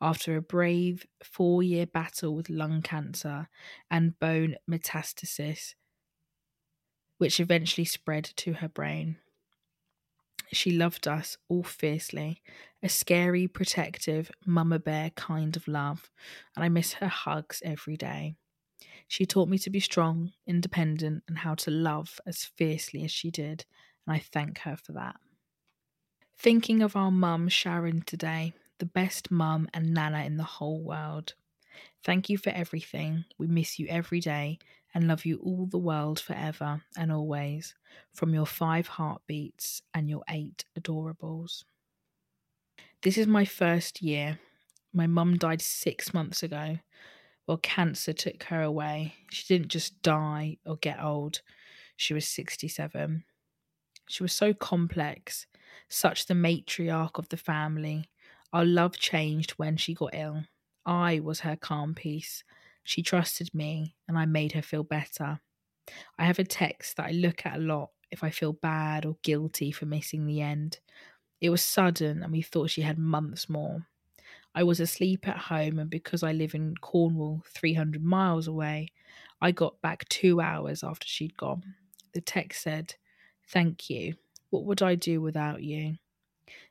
after a brave four year battle with lung cancer and bone metastasis, which eventually spread to her brain. She loved us all fiercely, a scary, protective, mama bear kind of love, and I miss her hugs every day. She taught me to be strong, independent, and how to love as fiercely as she did, and I thank her for that. Thinking of our mum, Sharon, today, the best mum and nana in the whole world. Thank you for everything. We miss you every day and love you all the world forever and always, from your five heartbeats and your eight adorables. This is my first year. My mum died six months ago. Well, cancer took her away. She didn't just die or get old, she was 67. She was so complex such the matriarch of the family. Our love changed when she got ill. I was her calm piece. She trusted me, and I made her feel better. I have a text that I look at a lot if I feel bad or guilty for missing the end. It was sudden, and we thought she had months more. I was asleep at home, and because I live in Cornwall, 300 miles away, I got back two hours after she'd gone. The text said, Thank you. What would I do without you?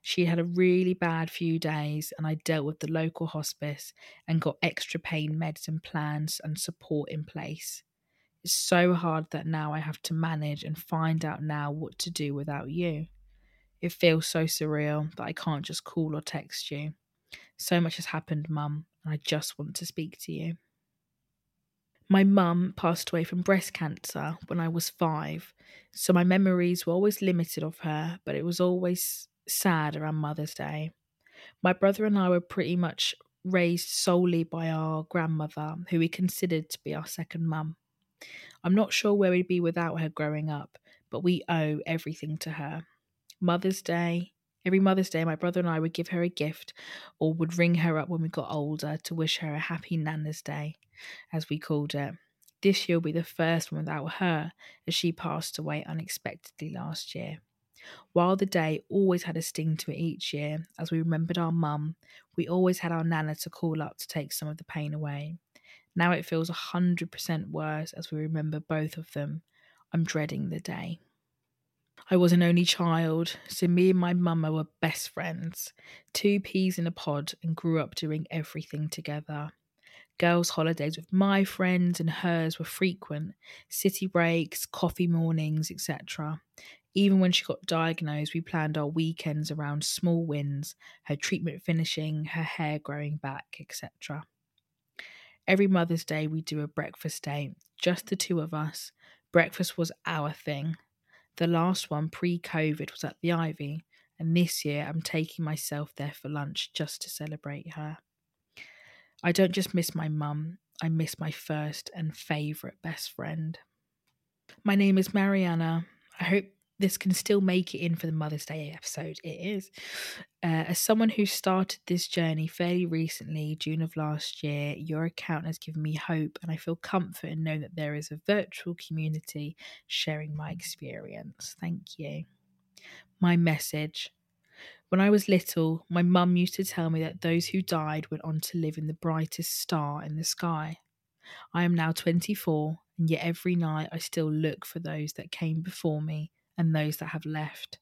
She had a really bad few days, and I dealt with the local hospice and got extra pain meds and plans and support in place. It's so hard that now I have to manage and find out now what to do without you. It feels so surreal that I can't just call or text you. So much has happened, Mum, and I just want to speak to you. My mum passed away from breast cancer when I was five, so my memories were always limited of her, but it was always sad around Mother's Day. My brother and I were pretty much raised solely by our grandmother, who we considered to be our second mum. I'm not sure where we'd be without her growing up, but we owe everything to her. Mother's Day, every Mother's Day, my brother and I would give her a gift or would ring her up when we got older to wish her a happy Nana's Day as we called it. This year will be the first one without her, as she passed away unexpectedly last year. While the day always had a sting to it each year, as we remembered our mum, we always had our Nana to call up to take some of the pain away. Now it feels a hundred percent worse as we remember both of them. I'm dreading the day. I was an only child, so me and my mama were best friends, two peas in a pod, and grew up doing everything together. Girls' holidays with my friends and hers were frequent city breaks, coffee mornings, etc. Even when she got diagnosed, we planned our weekends around small wins, her treatment finishing, her hair growing back, etc. Every Mother's Day, we do a breakfast date, just the two of us. Breakfast was our thing. The last one pre COVID was at the Ivy, and this year I'm taking myself there for lunch just to celebrate her. I don't just miss my mum, I miss my first and favourite best friend. My name is Mariana. I hope this can still make it in for the Mother's Day episode. It is. Uh, as someone who started this journey fairly recently, June of last year, your account has given me hope, and I feel comfort in knowing that there is a virtual community sharing my experience. Thank you. My message. When I was little, my mum used to tell me that those who died went on to live in the brightest star in the sky. I am now 24, and yet every night I still look for those that came before me and those that have left.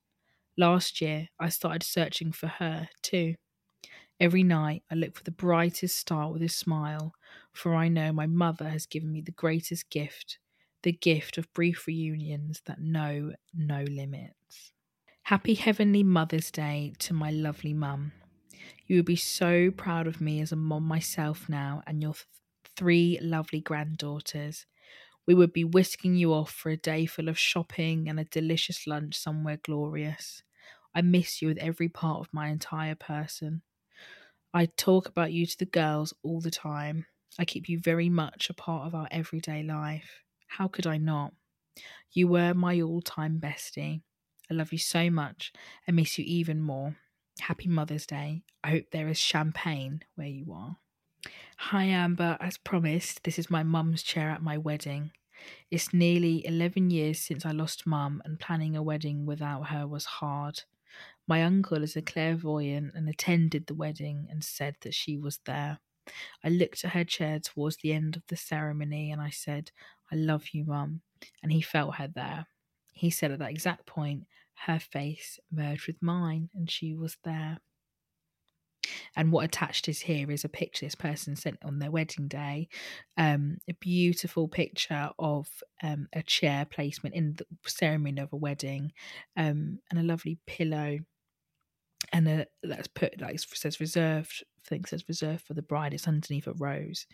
Last year, I started searching for her too. Every night, I look for the brightest star with a smile, for I know my mother has given me the greatest gift the gift of brief reunions that know no limits. Happy Heavenly Mother's Day to my lovely mum. You will be so proud of me as a mom myself now and your th- three lovely granddaughters we would be whisking you off for a day full of shopping and a delicious lunch somewhere glorious. I miss you with every part of my entire person. I talk about you to the girls all the time. I keep you very much a part of our everyday life. How could I not? You were my all time bestie. I love you so much and miss you even more. Happy Mother's Day. I hope there is champagne where you are. Hi, Amber. As promised, this is my mum's chair at my wedding. It's nearly 11 years since I lost mum, and planning a wedding without her was hard. My uncle is a clairvoyant and attended the wedding and said that she was there. I looked at her chair towards the end of the ceremony and I said, I love you, mum. And he felt her there. He said at that exact point, her face merged with mine and she was there. And what attached is here is a picture this person sent on their wedding day, um, a beautiful picture of um, a chair placement in the ceremony of a wedding, um, and a lovely pillow, and a that's put like says reserved thing says reserved for the bride. It's underneath a rose,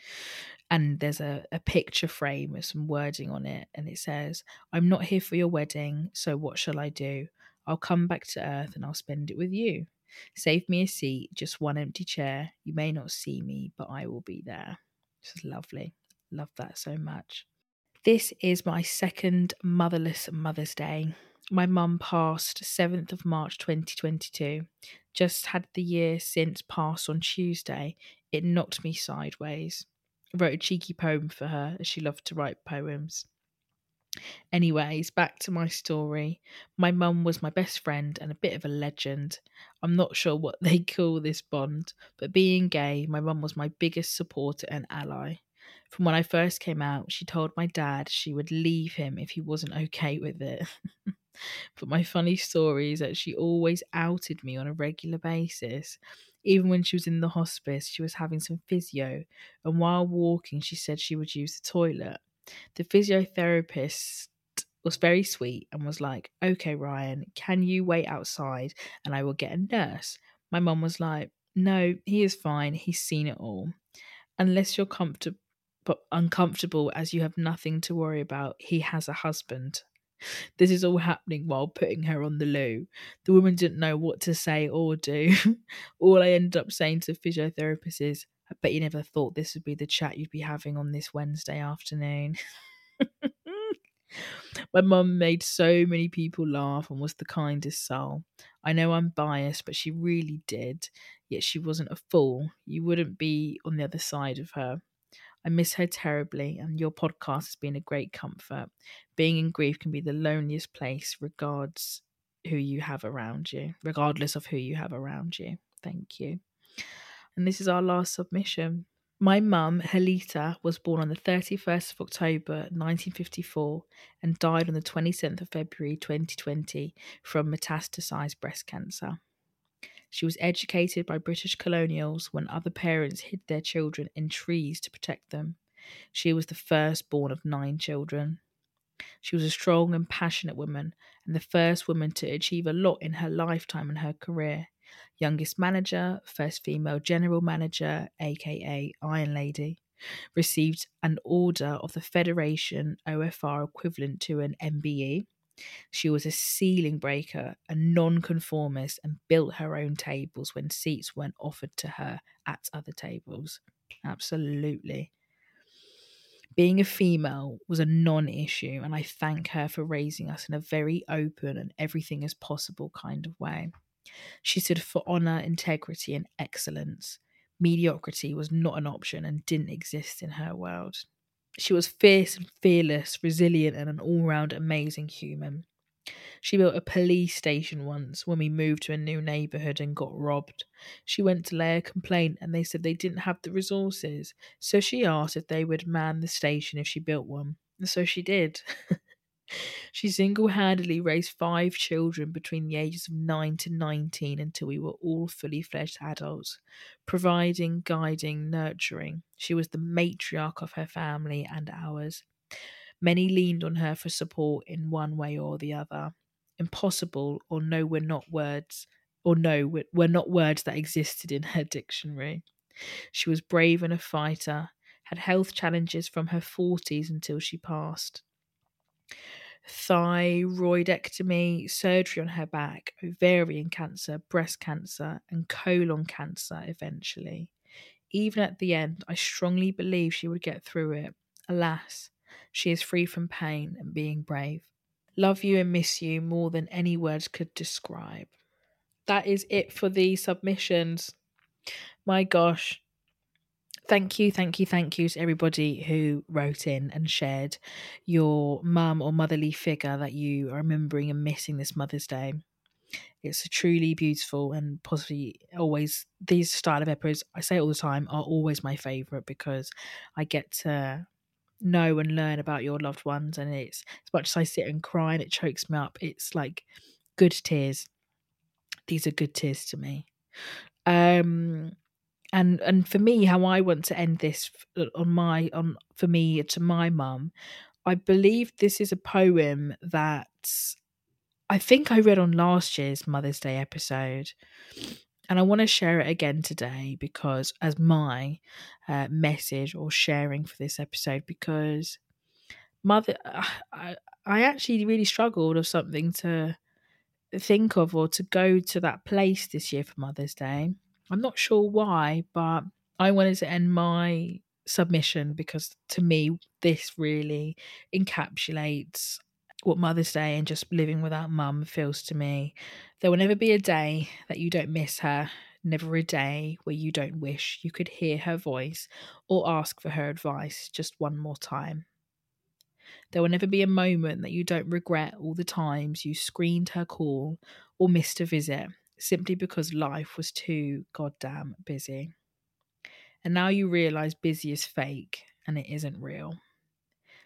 and there's a, a picture frame with some wording on it, and it says, "I'm not here for your wedding, so what shall I do? I'll come back to earth and I'll spend it with you." Save me a seat, just one empty chair. You may not see me, but I will be there. This is lovely. Love that so much. This is my second motherless Mother's Day. My mum passed 7th of March 2022. Just had the year since passed on Tuesday. It knocked me sideways. Wrote a cheeky poem for her as she loved to write poems. Anyways, back to my story. My mum was my best friend and a bit of a legend. I'm not sure what they call this bond, but being gay, my mum was my biggest supporter and ally. From when I first came out, she told my dad she would leave him if he wasn't okay with it. but my funny story is that she always outed me on a regular basis. Even when she was in the hospice, she was having some physio, and while walking, she said she would use the toilet. The physiotherapist was very sweet and was like, Okay, Ryan, can you wait outside and I will get a nurse? My mum was like, No, he is fine. He's seen it all. Unless you're comfortable but uncomfortable as you have nothing to worry about, he has a husband. This is all happening while putting her on the loo. The woman didn't know what to say or do. all I ended up saying to physiotherapists is, I bet you never thought this would be the chat you'd be having on this Wednesday afternoon. My mum made so many people laugh and was the kindest soul. I know I'm biased, but she really did. Yet she wasn't a fool. You wouldn't be on the other side of her. I miss her terribly, and your podcast has been a great comfort. Being in grief can be the loneliest place, regards who you have around you, regardless of who you have around you. Thank you. And this is our last submission. My mum, Helita, was born on the 31st of October 1954 and died on the 27th of February 2020 from metastasized breast cancer. She was educated by British colonials when other parents hid their children in trees to protect them. She was the first born of nine children. She was a strong and passionate woman and the first woman to achieve a lot in her lifetime and her career youngest manager, first female general manager, aka Iron Lady, received an order of the Federation OFR equivalent to an MBE. She was a ceiling breaker, a nonconformist, and built her own tables when seats weren't offered to her at other tables. Absolutely. Being a female was a non issue, and I thank her for raising us in a very open and everything is possible kind of way. She stood for honour, integrity, and excellence. Mediocrity was not an option and didn't exist in her world. She was fierce and fearless, resilient, and an all round amazing human. She built a police station once when we moved to a new neighbourhood and got robbed. She went to lay a complaint and they said they didn't have the resources, so she asked if they would man the station if she built one. And so she did. She single handedly raised five children between the ages of 9 to 19 until we were all fully fledged adults, providing, guiding, nurturing. She was the matriarch of her family and ours. Many leaned on her for support in one way or the other. Impossible or no were not words, or no were not words that existed in her dictionary. She was brave and a fighter, had health challenges from her 40s until she passed thyroidectomy, surgery on her back, ovarian cancer, breast cancer, and colon cancer eventually. Even at the end, I strongly believe she would get through it. Alas, she is free from pain and being brave. Love you and miss you more than any words could describe. That is it for the submissions. My gosh, thank you, thank you, thank you to everybody who wrote in and shared your mum or motherly figure that you are remembering and missing this Mother's Day. It's truly beautiful and possibly always these style of episodes, I say all the time, are always my favourite because I get to know and learn about your loved ones and it's as much as I sit and cry and it chokes me up, it's like good tears. These are good tears to me. Um and and for me how i want to end this uh, on my on for me to my mum i believe this is a poem that i think i read on last year's mother's day episode and i want to share it again today because as my uh, message or sharing for this episode because mother uh, I, I actually really struggled of something to think of or to go to that place this year for mother's day I'm not sure why, but I wanted to end my submission because to me, this really encapsulates what Mother's Day and just living without mum feels to me. There will never be a day that you don't miss her, never a day where you don't wish you could hear her voice or ask for her advice just one more time. There will never be a moment that you don't regret all the times you screened her call or missed a visit simply because life was too goddamn busy. And now you realize busy is fake and it isn't real.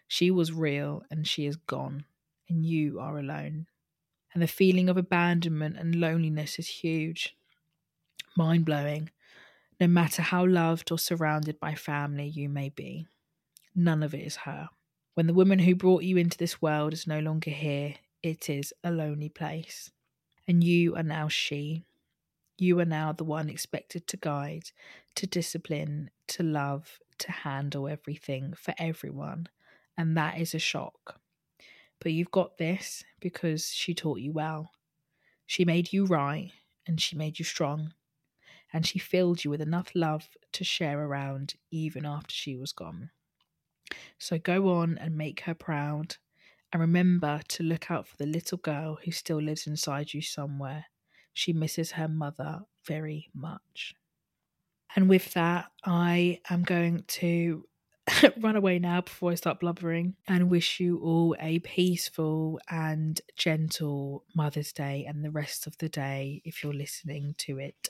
She was real and she is gone, and you are alone. And the feeling of abandonment and loneliness is huge, mind blowing, no matter how loved or surrounded by family you may be. None of it is her. When the woman who brought you into this world is no longer here, it is a lonely place and you are now she. You are now the one expected to guide, to discipline, to love, to handle everything for everyone, and that is a shock. But you've got this because she taught you well. She made you right and she made you strong, and she filled you with enough love to share around even after she was gone. So go on and make her proud and remember to look out for the little girl who still lives inside you somewhere. She misses her mother very much. And with that, I am going to run away now before I start blubbering and wish you all a peaceful and gentle Mother's Day and the rest of the day if you're listening to it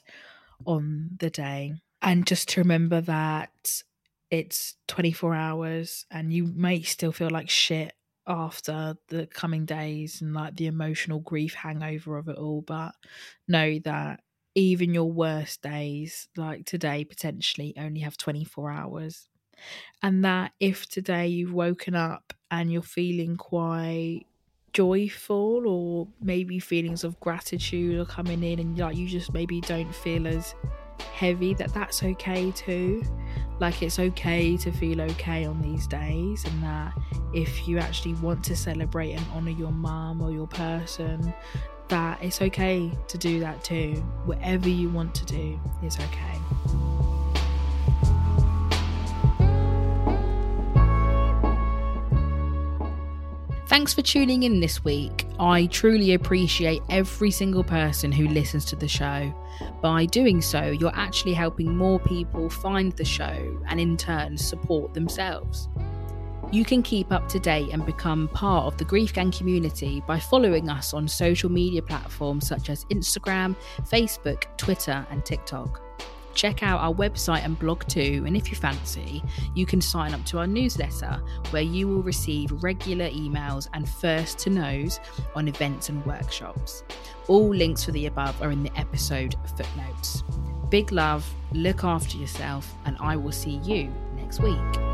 on the day. And just to remember that it's 24 hours and you may still feel like shit after the coming days and like the emotional grief hangover of it all but know that even your worst days like today potentially only have 24 hours. And that if today you've woken up and you're feeling quite joyful or maybe feelings of gratitude are coming in and like you just maybe don't feel as heavy that that's okay too like it's okay to feel okay on these days, and that if you actually want to celebrate and honor your mum or your person, that it's okay to do that too. Whatever you want to do is okay. Thanks for tuning in this week. I truly appreciate every single person who listens to the show. By doing so, you're actually helping more people find the show and in turn support themselves. You can keep up to date and become part of the Grief Gang community by following us on social media platforms such as Instagram, Facebook, Twitter, and TikTok. Check out our website and blog too, and if you fancy, you can sign up to our newsletter where you will receive regular emails and first to knows on events and workshops. All links for the above are in the episode footnotes. Big love, look after yourself, and I will see you next week.